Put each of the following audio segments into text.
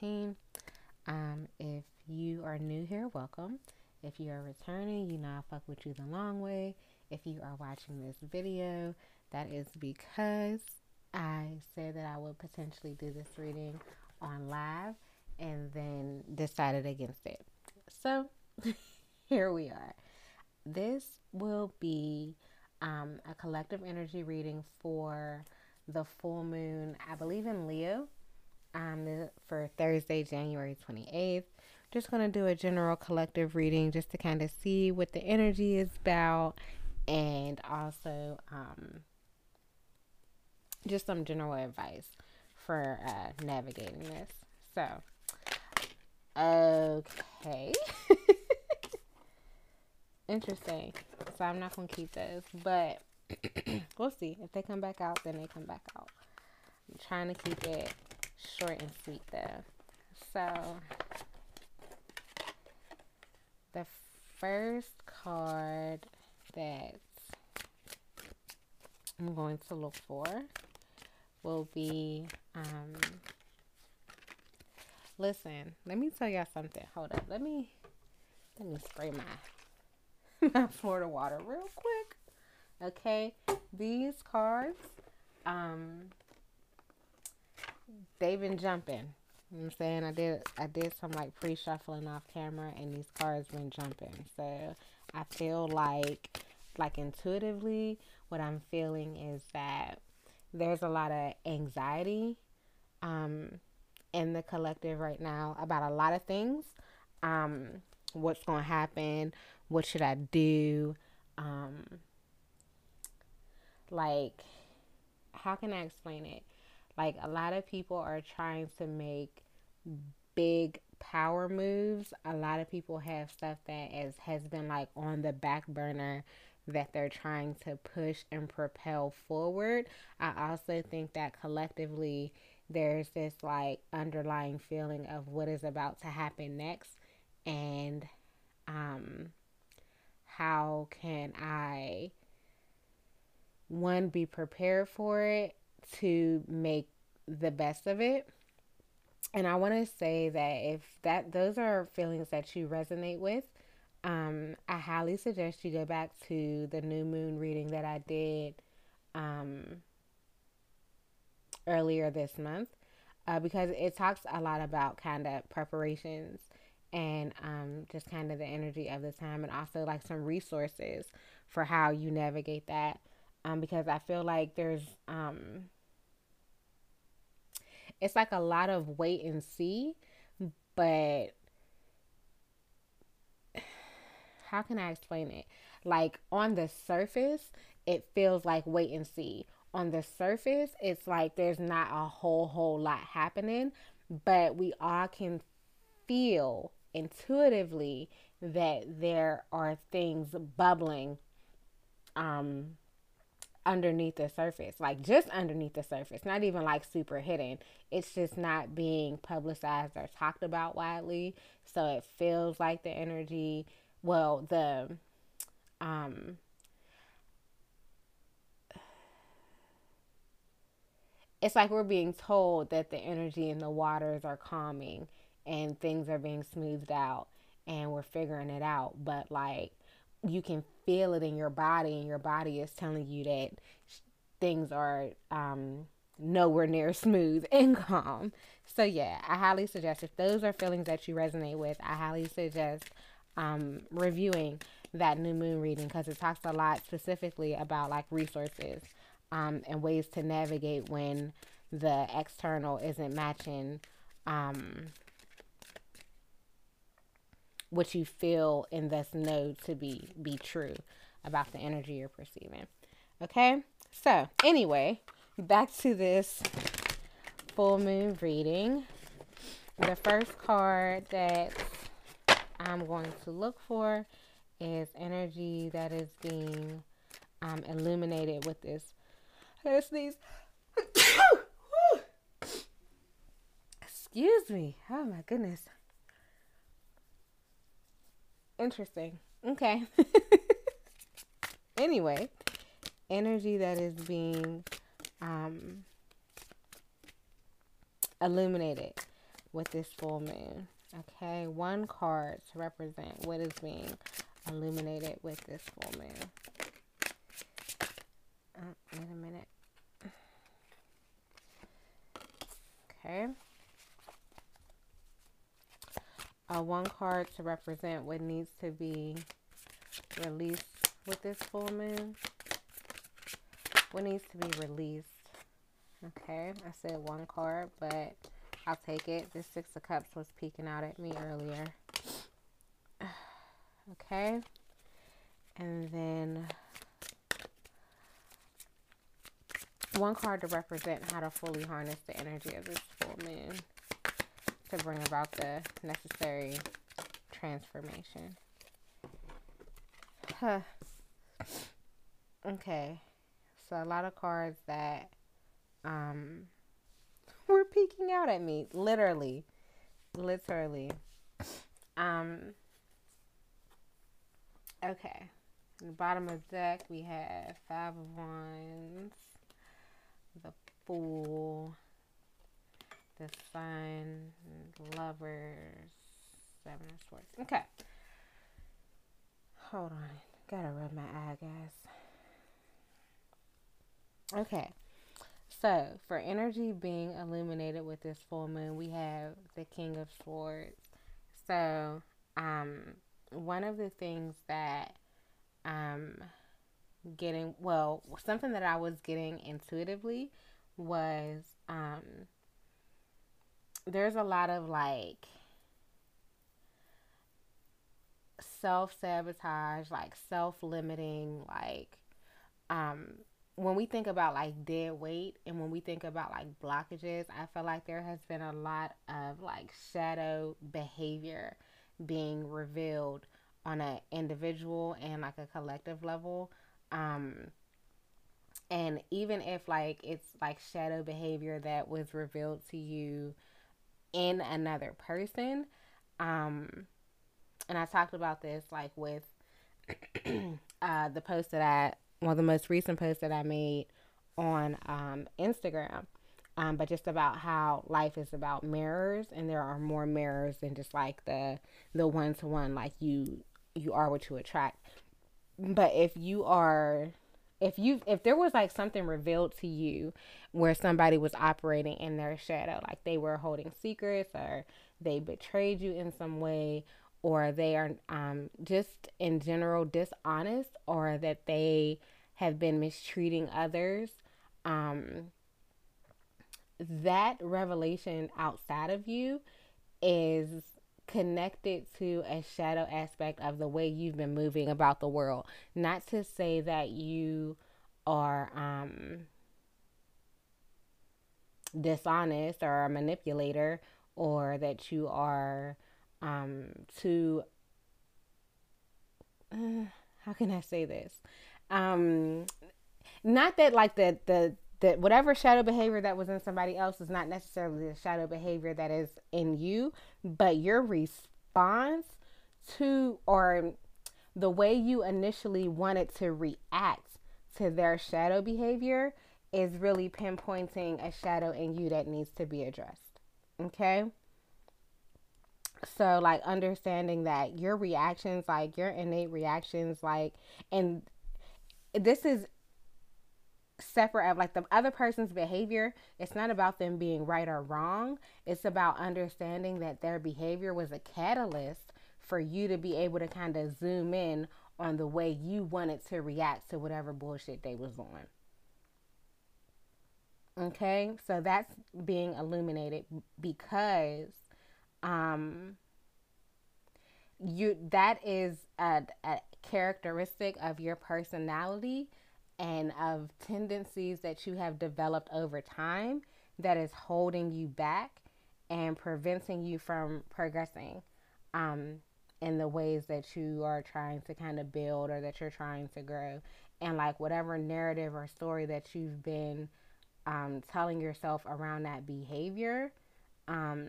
2019. Um, if you are new here, welcome. If you are returning, you know I fuck with you the long way. If you are watching this video, that is because I said that I would potentially do this reading on live and then decided against it. So here we are. This will be um, a collective energy reading for the full moon, I believe in Leo, um, for Thursday, January 28th. Just going to do a general collective reading just to kind of see what the energy is about and also um, just some general advice for uh, navigating this. So, okay. Interesting. So I'm not gonna keep those, but we'll see. If they come back out, then they come back out. I'm trying to keep it short and sweet though. So the first card that I'm going to look for will be um listen, let me tell y'all something. Hold up. Let me let me spray my my Florida water real quick. Okay, these cards, um, they've been jumping. You know I'm saying? I did I did some like pre shuffling off camera and these cards been jumping. So I feel like like intuitively what I'm feeling is that there's a lot of anxiety um in the collective right now about a lot of things. Um what's gonna happen, what should I do? Um, like, how can I explain it? Like, a lot of people are trying to make big power moves. A lot of people have stuff that is, has been like on the back burner that they're trying to push and propel forward. I also think that collectively there's this like underlying feeling of what is about to happen next and um how can I one be prepared for it to make the best of it. And I want to say that if that those are feelings that you resonate with, um, I highly suggest you go back to the new moon reading that I did um, earlier this month uh, because it talks a lot about kind of preparations and um, just kind of the energy of the time and also like some resources for how you navigate that um, because i feel like there's um, it's like a lot of wait and see but how can i explain it? Like on the surface it feels like wait and see. On the surface it's like there's not a whole whole lot happening but we all can feel intuitively that there are things bubbling um underneath the surface like just underneath the surface not even like super hidden it's just not being publicized or talked about widely so it feels like the energy well the um it's like we're being told that the energy in the waters are calming and things are being smoothed out and we're figuring it out. But like you can feel it in your body, and your body is telling you that things are um, nowhere near smooth and calm. So, yeah, I highly suggest if those are feelings that you resonate with, I highly suggest um, reviewing that new moon reading because it talks a lot specifically about like resources um, and ways to navigate when the external isn't matching um, what you feel and thus know to be be true about the energy you're perceiving. Okay? So, anyway, back to this full moon reading. The first card that I'm going to look for is energy that is being um, illuminated with this. I gotta sneeze. Excuse me. Oh my goodness. Interesting. Okay. anyway, energy that is being um, illuminated with this full moon. Okay, one card to represent what is being illuminated with this full moon. Oh, wait a minute. Okay. Uh, one card to represent what needs to be released with this full moon. What needs to be released. Okay, I said one card, but I'll take it. This Six of Cups was peeking out at me earlier. Okay. And then one card to represent how to fully harness the energy of this full moon to bring about the necessary transformation. Huh. Okay. So a lot of cards that um were peeking out at me. Literally. Literally. Um okay. In the bottom of the deck we have five of wands, the fool, the sun, lovers, seven of swords. Okay. Hold on. Gotta rub my eye, guys. Okay. So, for energy being illuminated with this full moon, we have the King of Swords. So, um, one of the things that um getting well, something that I was getting intuitively was um there's a lot of like self sabotage, like self limiting, like um when we think about like dead weight and when we think about like blockages, I feel like there has been a lot of like shadow behavior being revealed on an individual and like a collective level. Um and even if like it's like shadow behavior that was revealed to you in another person. Um, and I talked about this like with uh, the post that I, well, the most recent post that I made on um, Instagram. Um, but just about how life is about mirrors, and there are more mirrors than just like the the one to one, like you you are what you attract. But if you are if you if there was like something revealed to you where somebody was operating in their shadow like they were holding secrets or they betrayed you in some way or they are um, just in general dishonest or that they have been mistreating others um, that revelation outside of you is connected to a shadow aspect of the way you've been moving about the world. Not to say that you are um, dishonest or a manipulator or that you are um, too. Uh, how can I say this? Um, not that like the the that whatever shadow behavior that was in somebody else is not necessarily the shadow behavior that is in you, but your response to or the way you initially wanted to react to their shadow behavior is really pinpointing a shadow in you that needs to be addressed. Okay? So, like, understanding that your reactions, like your innate reactions, like, and this is separate of like the other person's behavior. It's not about them being right or wrong. It's about understanding that their behavior was a catalyst for you to be able to kind of zoom in on the way you wanted to react to whatever bullshit they was on. Okay? So that's being illuminated because um you that is a, a characteristic of your personality and of tendencies that you have developed over time that is holding you back and preventing you from progressing um, in the ways that you are trying to kind of build or that you're trying to grow. And like whatever narrative or story that you've been um, telling yourself around that behavior, um,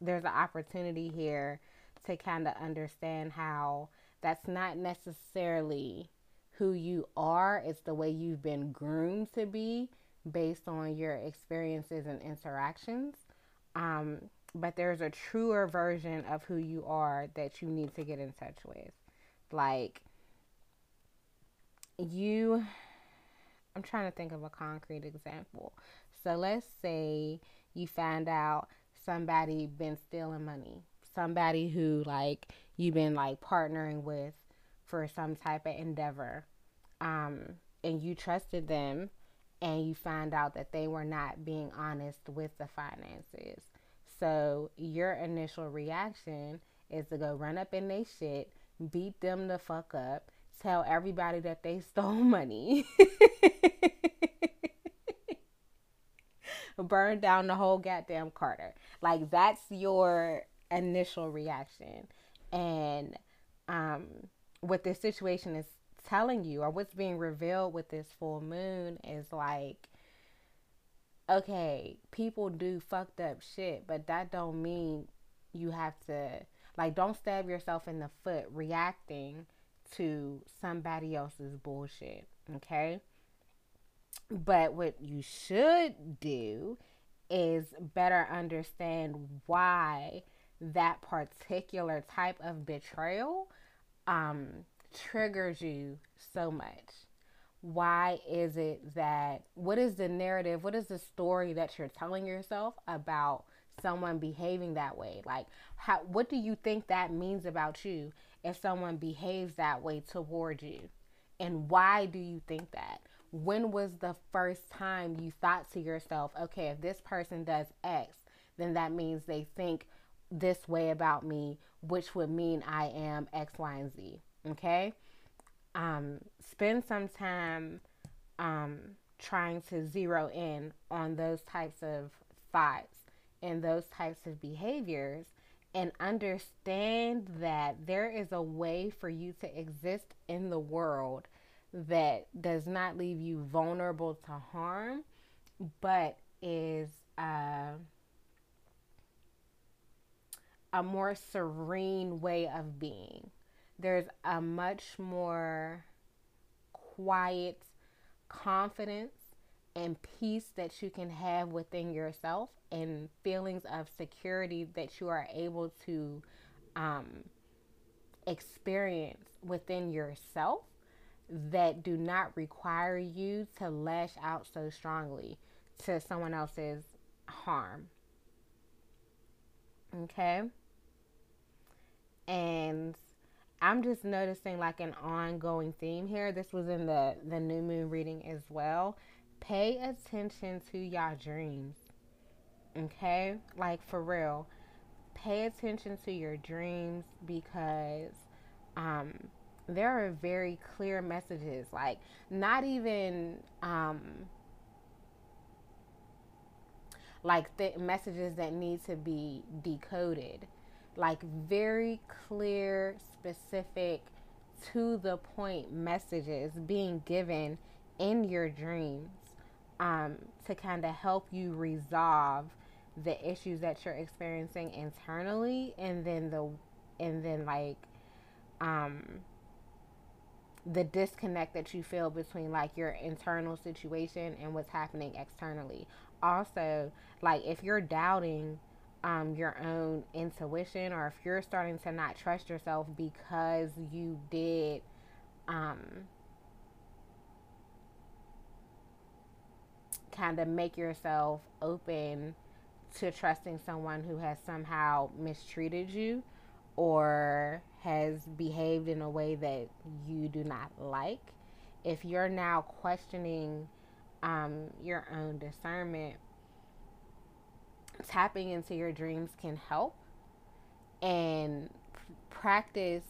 there's an opportunity here to kind of understand how that's not necessarily who you are, it's the way you've been groomed to be based on your experiences and interactions. Um, but there's a truer version of who you are that you need to get in touch with. Like, you, I'm trying to think of a concrete example. So let's say you find out somebody been stealing money, somebody who like you've been like partnering with for some type of endeavor, um, and you trusted them, and you find out that they were not being honest with the finances. So your initial reaction is to go run up in their shit, beat them the fuck up, tell everybody that they stole money. burn down the whole goddamn Carter. Like that's your initial reaction. And um what this situation is telling you or what's being revealed with this full moon is like okay, people do fucked up shit, but that don't mean you have to like don't stab yourself in the foot reacting to somebody else's bullshit, okay? But what you should do is better understand why that particular type of betrayal um, triggers you so much. Why is it that, what is the narrative, what is the story that you're telling yourself about someone behaving that way? Like, how, what do you think that means about you if someone behaves that way toward you? And why do you think that? when was the first time you thought to yourself, okay, if this person does X, then that means they think this way about me, which would mean I am X, Y, and Z. Okay? Um, spend some time um, trying to zero in on those types of thoughts and those types of behaviors and understand that there is a way for you to exist in the world that does not leave you vulnerable to harm, but is uh, a more serene way of being. There's a much more quiet confidence and peace that you can have within yourself and feelings of security that you are able to um, experience within yourself that do not require you to lash out so strongly to someone else's harm. Okay? And I'm just noticing like an ongoing theme here. This was in the the new moon reading as well. Pay attention to y'all dreams. Okay? Like for real. Pay attention to your dreams because um there are very clear messages, like not even um, like the messages that need to be decoded, like very clear, specific, to the point messages being given in your dreams um, to kind of help you resolve the issues that you're experiencing internally and then the and then like um the disconnect that you feel between like your internal situation and what's happening externally. Also, like if you're doubting um, your own intuition or if you're starting to not trust yourself because you did um, kind of make yourself open to trusting someone who has somehow mistreated you or has behaved in a way that you do not like, if you're now questioning um, your own discernment, tapping into your dreams can help and practice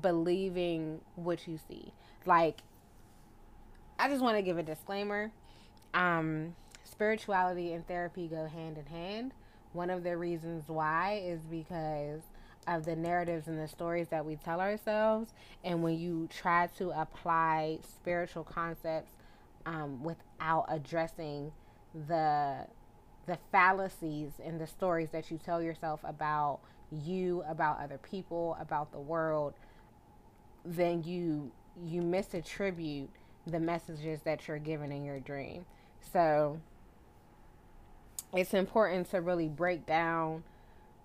believing what you see. Like, I just want to give a disclaimer. Um, spirituality and therapy go hand in hand. One of the reasons why is because of the narratives and the stories that we tell ourselves. And when you try to apply spiritual concepts um, without addressing the the fallacies and the stories that you tell yourself about you, about other people, about the world, then you you misattribute the messages that you're given in your dream. So it's important to really break down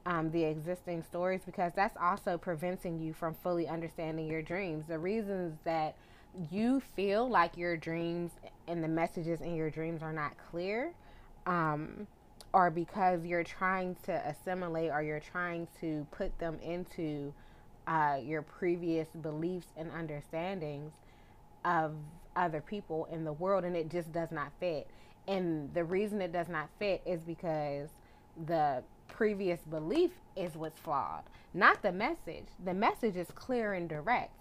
um, the existing stories because that's also preventing you from fully understanding your dreams. The reasons that you feel like your dreams and the messages in your dreams are not clear um, are because you're trying to assimilate or you're trying to put them into uh, your previous beliefs and understandings of other people in the world and it just does not fit. And the reason it does not fit is because the previous belief is what's flawed, not the message. The message is clear and direct.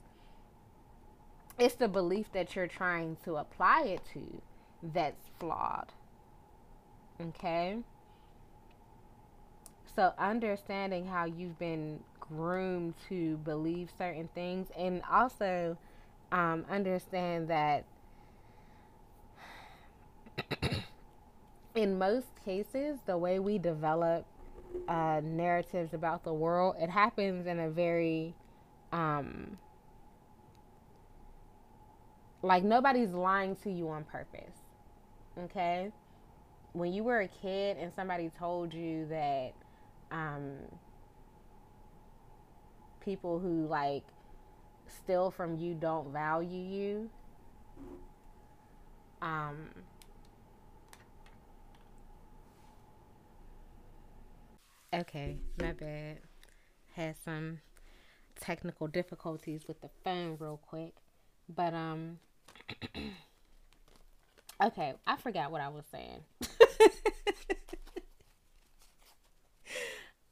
It's the belief that you're trying to apply it to that's flawed. Okay? So, understanding how you've been groomed to believe certain things, and also um, understand that in most cases, the way we develop uh, narratives about the world, it happens in a very, um, like nobody's lying to you on purpose. Okay? When you were a kid and somebody told you that um, people who like steal from you don't value you, um, Okay, my bad. Had some technical difficulties with the phone real quick. But um Okay, I forgot what I was saying.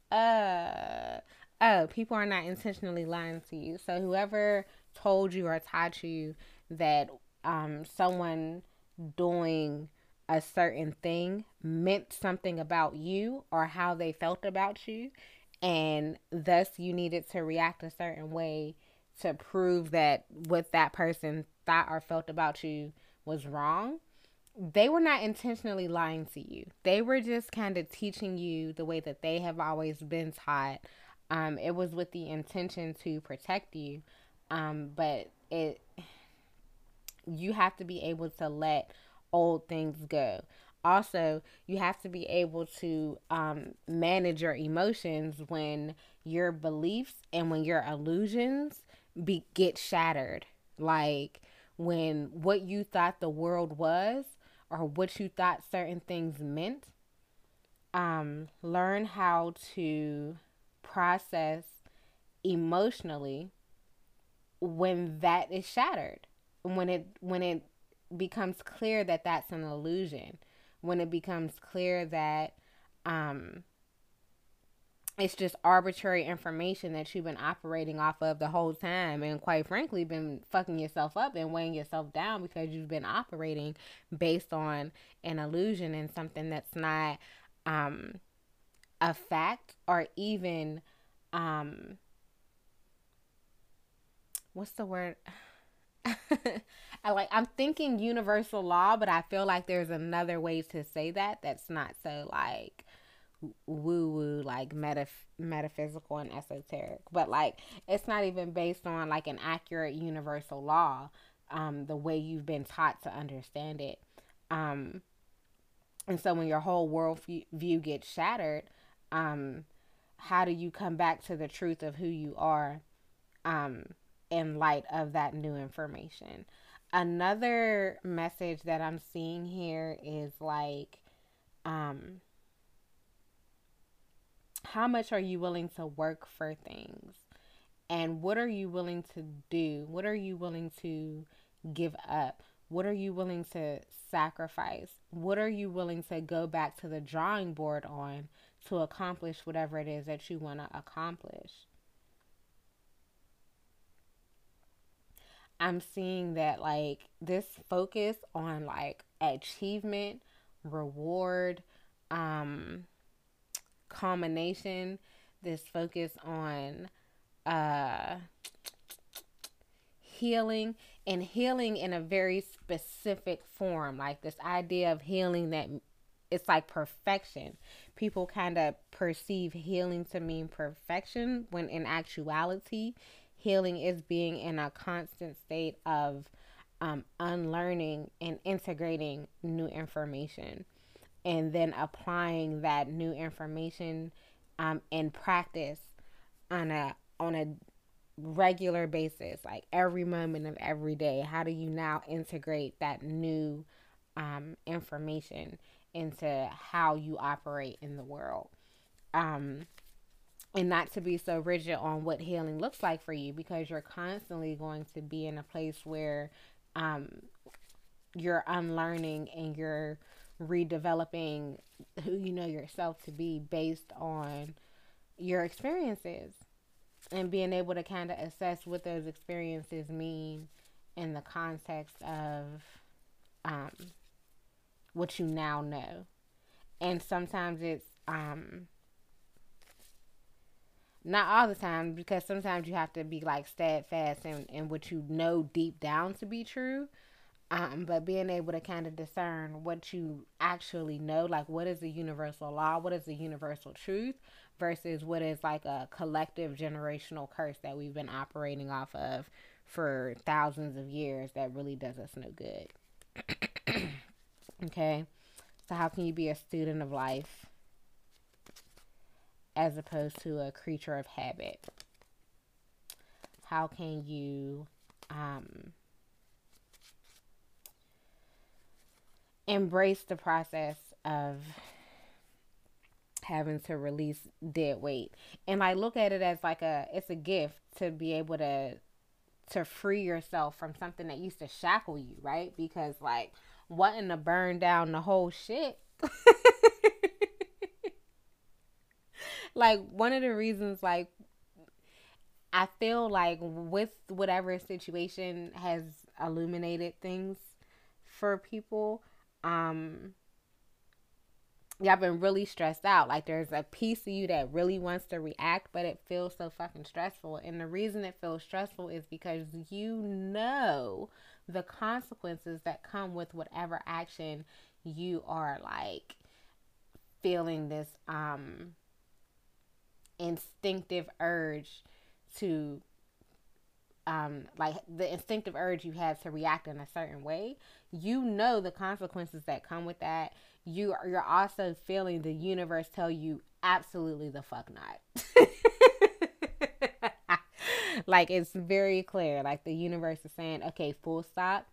uh oh, people are not intentionally lying to you. So whoever told you or taught you that um someone doing a certain thing meant something about you or how they felt about you and thus you needed to react a certain way to prove that what that person thought or felt about you was wrong they were not intentionally lying to you they were just kind of teaching you the way that they have always been taught um, it was with the intention to protect you um, but it you have to be able to let old things go. Also, you have to be able to um, manage your emotions when your beliefs and when your illusions be, get shattered. Like when what you thought the world was or what you thought certain things meant. Um, learn how to process emotionally when that is shattered when it when it becomes clear that that's an illusion, when it becomes clear that um, it's just arbitrary information that you've been operating off of the whole time and quite frankly been fucking yourself up and weighing yourself down because you've been operating based on an illusion and something that's not um, a fact or even um, what's the word? I like I'm thinking universal law, but I feel like there's another way to say that that's not so like woo woo like metaph- metaphysical and esoteric. But like it's not even based on like an accurate universal law um the way you've been taught to understand it. Um and so when your whole world view gets shattered, um how do you come back to the truth of who you are? Um in light of that new information. Another message that I'm seeing here is like, um, how much are you willing to work for things? And what are you willing to do? What are you willing to give up? What are you willing to sacrifice? What are you willing to go back to the drawing board on to accomplish whatever it is that you want to accomplish? I'm seeing that like this focus on like achievement, reward, um, culmination, this focus on uh, healing and healing in a very specific form, like this idea of healing that it's like perfection. People kind of perceive healing to mean perfection when in actuality, healing is being in a constant state of um, unlearning and integrating new information and then applying that new information um, in practice on a on a regular basis like every moment of every day. How do you now integrate that new um, information into how you operate in the world? Um, and not to be so rigid on what healing looks like for you because you're constantly going to be in a place where um, you're unlearning and you're redeveloping who you know yourself to be based on your experiences and being able to kind of assess what those experiences mean in the context of um, what you now know. And sometimes it's um, not all the time because sometimes you have to be like steadfast in, in what you know deep down to be true. Um, but being able to kind of discern what you actually know, like what is the universal law, what is the universal truth, versus what is like a collective generational curse that we've been operating off of for thousands of years that really does us no good. okay, so how can you be a student of life as opposed to a creature of habit? How can you um, embrace the process of having to release dead weight. And i look at it as like a it's a gift to be able to to free yourself from something that used to shackle you right? Because like wanting to burn down the whole shit. Like one of the reasons like I feel like with whatever situation has illuminated things for people, um y'all been really stressed out. Like there's a piece of you that really wants to react, but it feels so fucking stressful. And the reason it feels stressful is because you know the consequences that come with whatever action you are like feeling this um instinctive urge to um like the instinctive urge you have to react in a certain way you know the consequences that come with that. You you're also feeling the universe tell you absolutely the fuck not. Like it's very clear. Like the universe is saying okay full stop.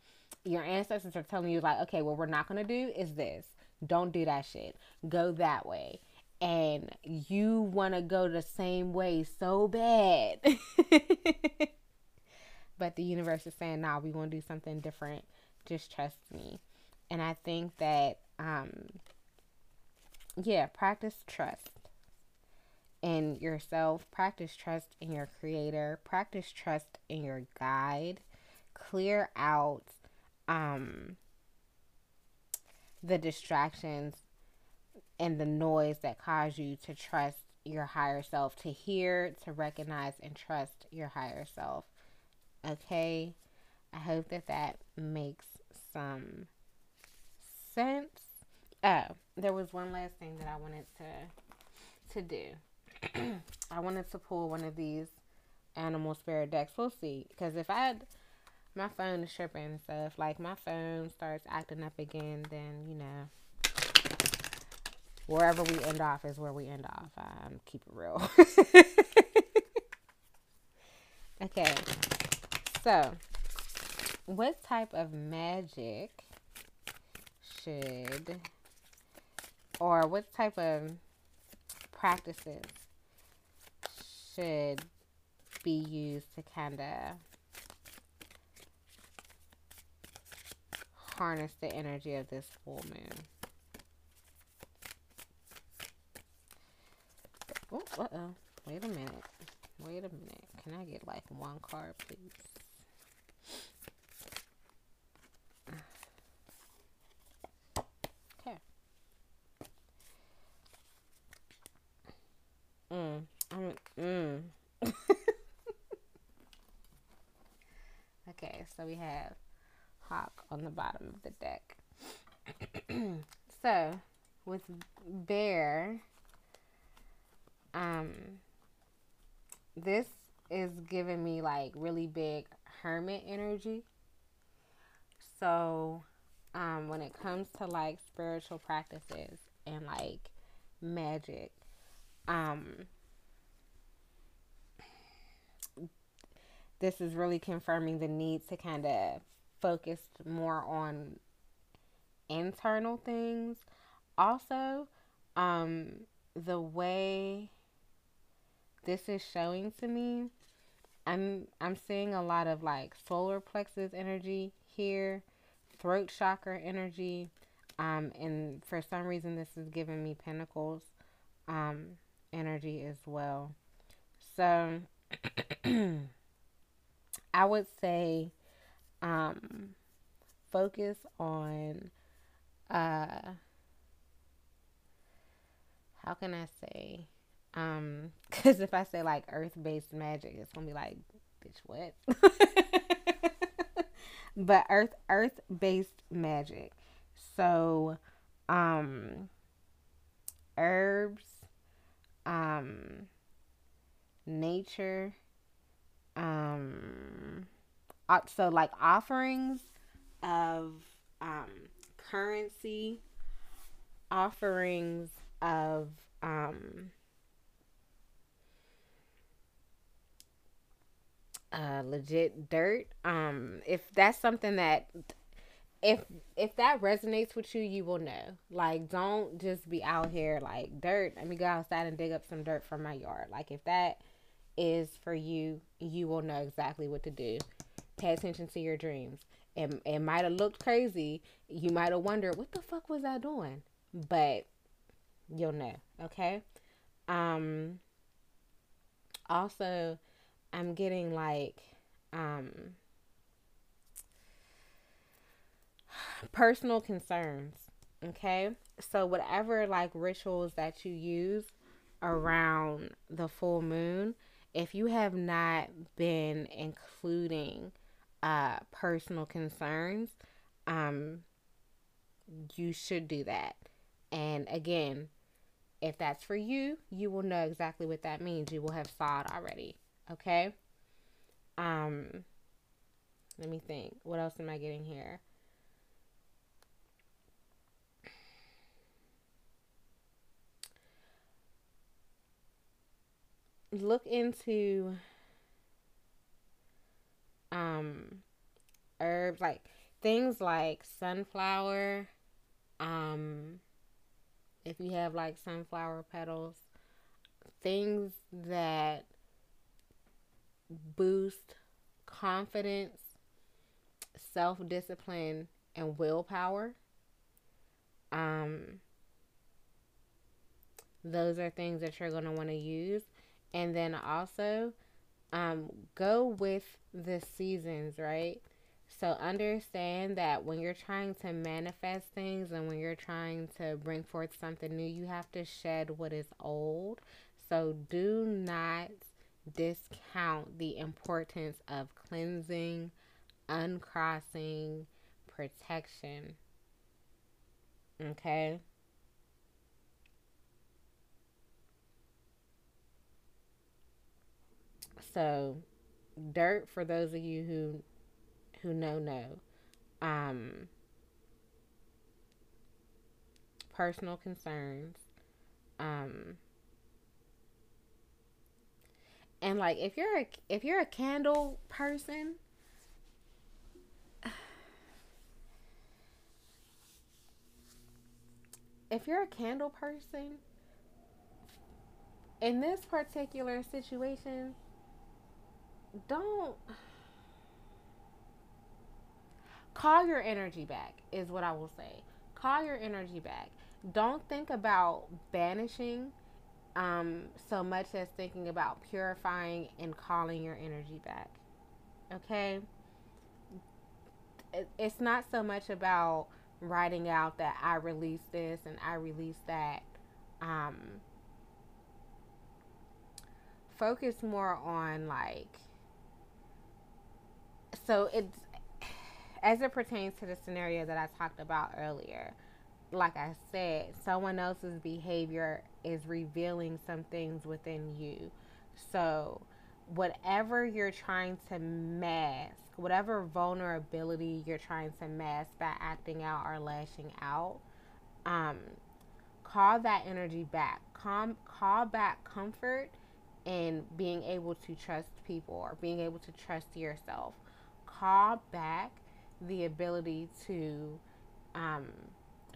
Your ancestors are telling you like okay what we're not to do is this. Don't do that shit. Go that way. And you want to go the same way so bad but the universe is saying nah we want to do something different. Just trust me. And i think that um yeah practice trust in yourself. Practice trust in your creator. Practice trust in your guide. Clear out um the distractions and the noise that cause you to trust your higher self to hear to recognize and trust your higher self okay i hope that that makes some sense oh there was one last thing that i wanted to to do I wanted to pull one of these animal spirit decks. We'll see. Because if I had my phone is tripping, so if like my phone starts acting up again, then you know wherever we end off is where we end off. Um, keep it real. okay, so what type of magic should or what type of practices should be used to kind of harness the energy of this full moon. Oh, uh oh. Wait a minute. Wait a minute. Can I get like one card, please? Okay. Mm. I'm, mm. okay, so we have Hawk on the bottom of the deck. so, with Bear, um, this is giving me like really big hermit energy. So, um, when it comes to like spiritual practices and like magic, um, this is really confirming the need to kind of focus more on internal things. Also, um, the way this is showing to me, I'm I'm seeing a lot of like solar plexus energy here, throat chakra energy, um, and for some reason this is giving me pentacles, um, energy as well. So I would say, um, focus on, uh, how can I say? Um, because if I say like earth based magic, it's gonna be like, bitch, what? but earth earth based magic. So, um, herbs, um, nature, um, so like offerings of um currency, offerings of um uh legit dirt. Um if that's something that if if that resonates with you you will know. Like don't just be out here like dirt. Let me go outside and dig up some dirt from my yard. Like if that is for you you will know exactly what to do. Pay attention to your dreams. It, it might have looked crazy. You might have wondered what the fuck was i doing? But you'll know okay? Um also i'm getting like um personal concerns okay? So whatever like rituals that you use around the full moon if you have not been including uh personal concerns um you should do that and again if that's for you, you will know exactly what that means. You will have it already. Okay? Um let me think. What else am I getting here? Look into um herbs like things like sunflower um if you have like sunflower petals, things that boost confidence, self discipline, and willpower. Um, those are things that you're going to want to use. And then also, um, go with the seasons, right? So understand that when you're trying to manifest things and when you're trying to bring forth something new, you have to shed what is old. So do not discount the importance of cleansing, uncrossing, protection. Okay? So, dirt, for those of you who who know know. Um, personal concerns. Um, and like if you're a if you're a candle person, if you're a candle person, in this particular situation, don't call your energy back is what I will say. Call your energy back. Don't think about banishing um, so much as thinking about purifying and calling your energy back. Okay? It's not so much about writing out that I release this and I release that. Um, focus more on like so it's as it pertains to the scenario that I talked about earlier, like I said, someone else's behavior is revealing some things within you. So, whatever you're trying to mask, whatever vulnerability you're trying to mask by acting out or lashing out, um, call that energy back. Call, call back comfort and being able to trust people or being able to trust yourself. Call back the ability to um,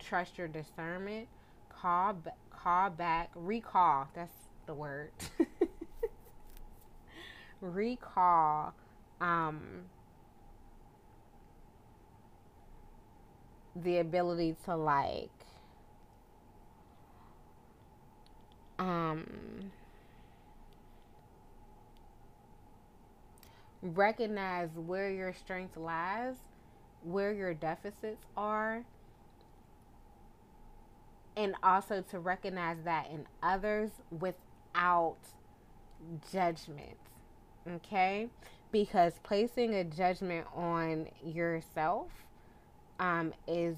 trust your discernment. Call, call back, recall. That's the word. recall um, the ability to like um, recognize where your strength lies, where your deficits are, and also to recognize that in others without judgment. Okay? Because placing a judgment on yourself um, is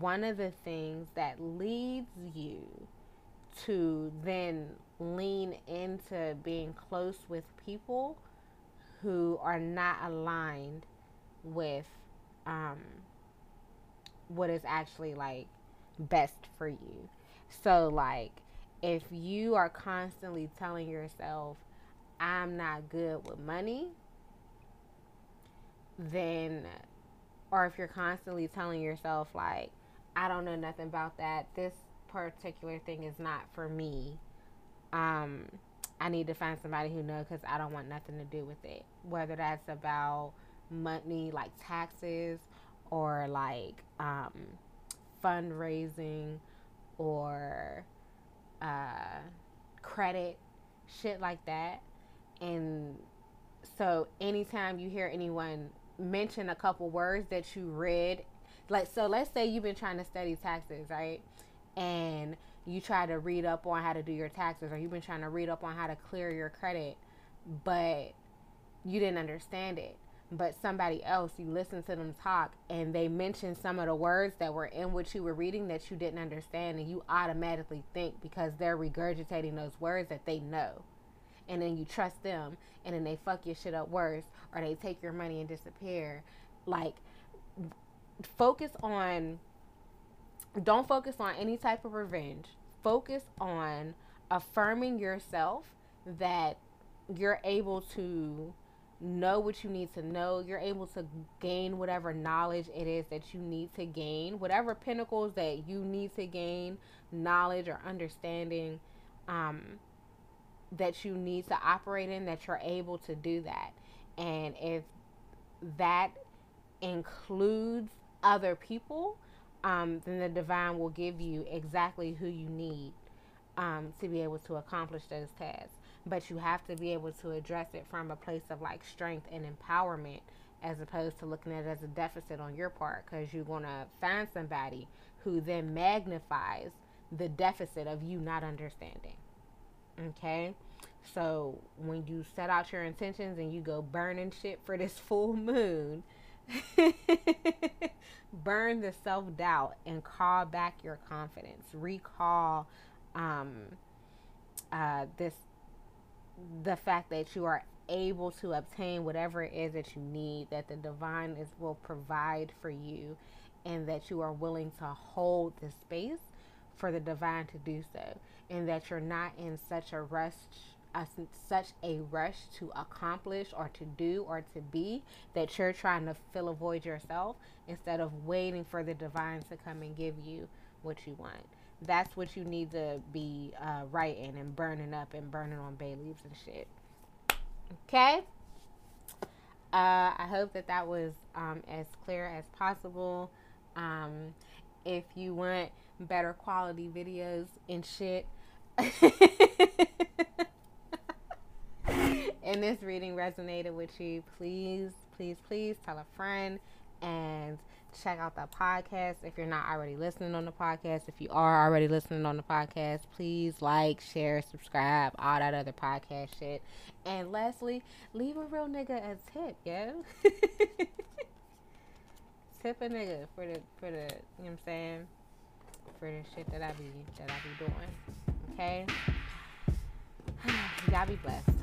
one of the things that leads you to then lean into being close with people who are not aligned with um, what is actually like best for you. So, like, if you are constantly telling yourself, I'm not good with money, then, or if you're constantly telling yourself, like, I don't know nothing about that, this particular thing is not for me, um, I need to find somebody who knows because I don't want nothing to do with it. Whether that's about money, like taxes, or like um, fundraising, or uh, credit, shit like that. And so, anytime you hear anyone mention a couple words that you read, like, so let's say you've been trying to study taxes, right? And you try to read up on how to do your taxes or you've been trying to read up on how to clear your credit, but you didn't understand it. But somebody else, you listen to them talk and they mention some of the words that were in what you were reading that you didn't understand, and you automatically think because they're regurgitating those words that they know. And then you trust them, and then they fuck your shit up worse, or they take your money and disappear. Like, focus on don't focus on any type of revenge. Focus on affirming yourself that you're able to know what you need to know. You're able to gain whatever knowledge it is that you need to gain, whatever pinnacles that you need to gain knowledge or understanding um, that you need to operate in, that you're able to do that. And if that includes other people, um, then the divine will give you exactly who you need um, to be able to accomplish those tasks. But you have to be able to address it from a place of like strength and empowerment as opposed to looking at it as a deficit on your part because you're going to find somebody who then magnifies the deficit of you not understanding. Okay? So when you set out your intentions and you go burning shit for this full moon, burn the self doubt and call back your confidence. Recall um, uh, this the fact that you are able to obtain whatever it is that you need, that the divine is will provide for you, and that you are willing to hold the space for the divine to do so, and that you're not in such a rush such a rush to accomplish or to do or to be that you're trying to fill a void yourself instead of waiting for the divine to come and give you what you want. That's what you need to be uh, writing and burning up and burning on bay leaves and shit. Okay? Uh, I hope that that was um, as clear as possible. Um, if you want better quality videos and shit, and this reading resonated with you, please, please, please tell a friend and check out the podcast if you're not already listening on the podcast. If you are already listening on the podcast, please like, share, subscribe, all that other podcast shit. And lastly, leave a real nigga a tip, yo. tip a nigga for the for the you know what I'm saying? For the shit that I be that I be doing. Okay? Y'all be blessed.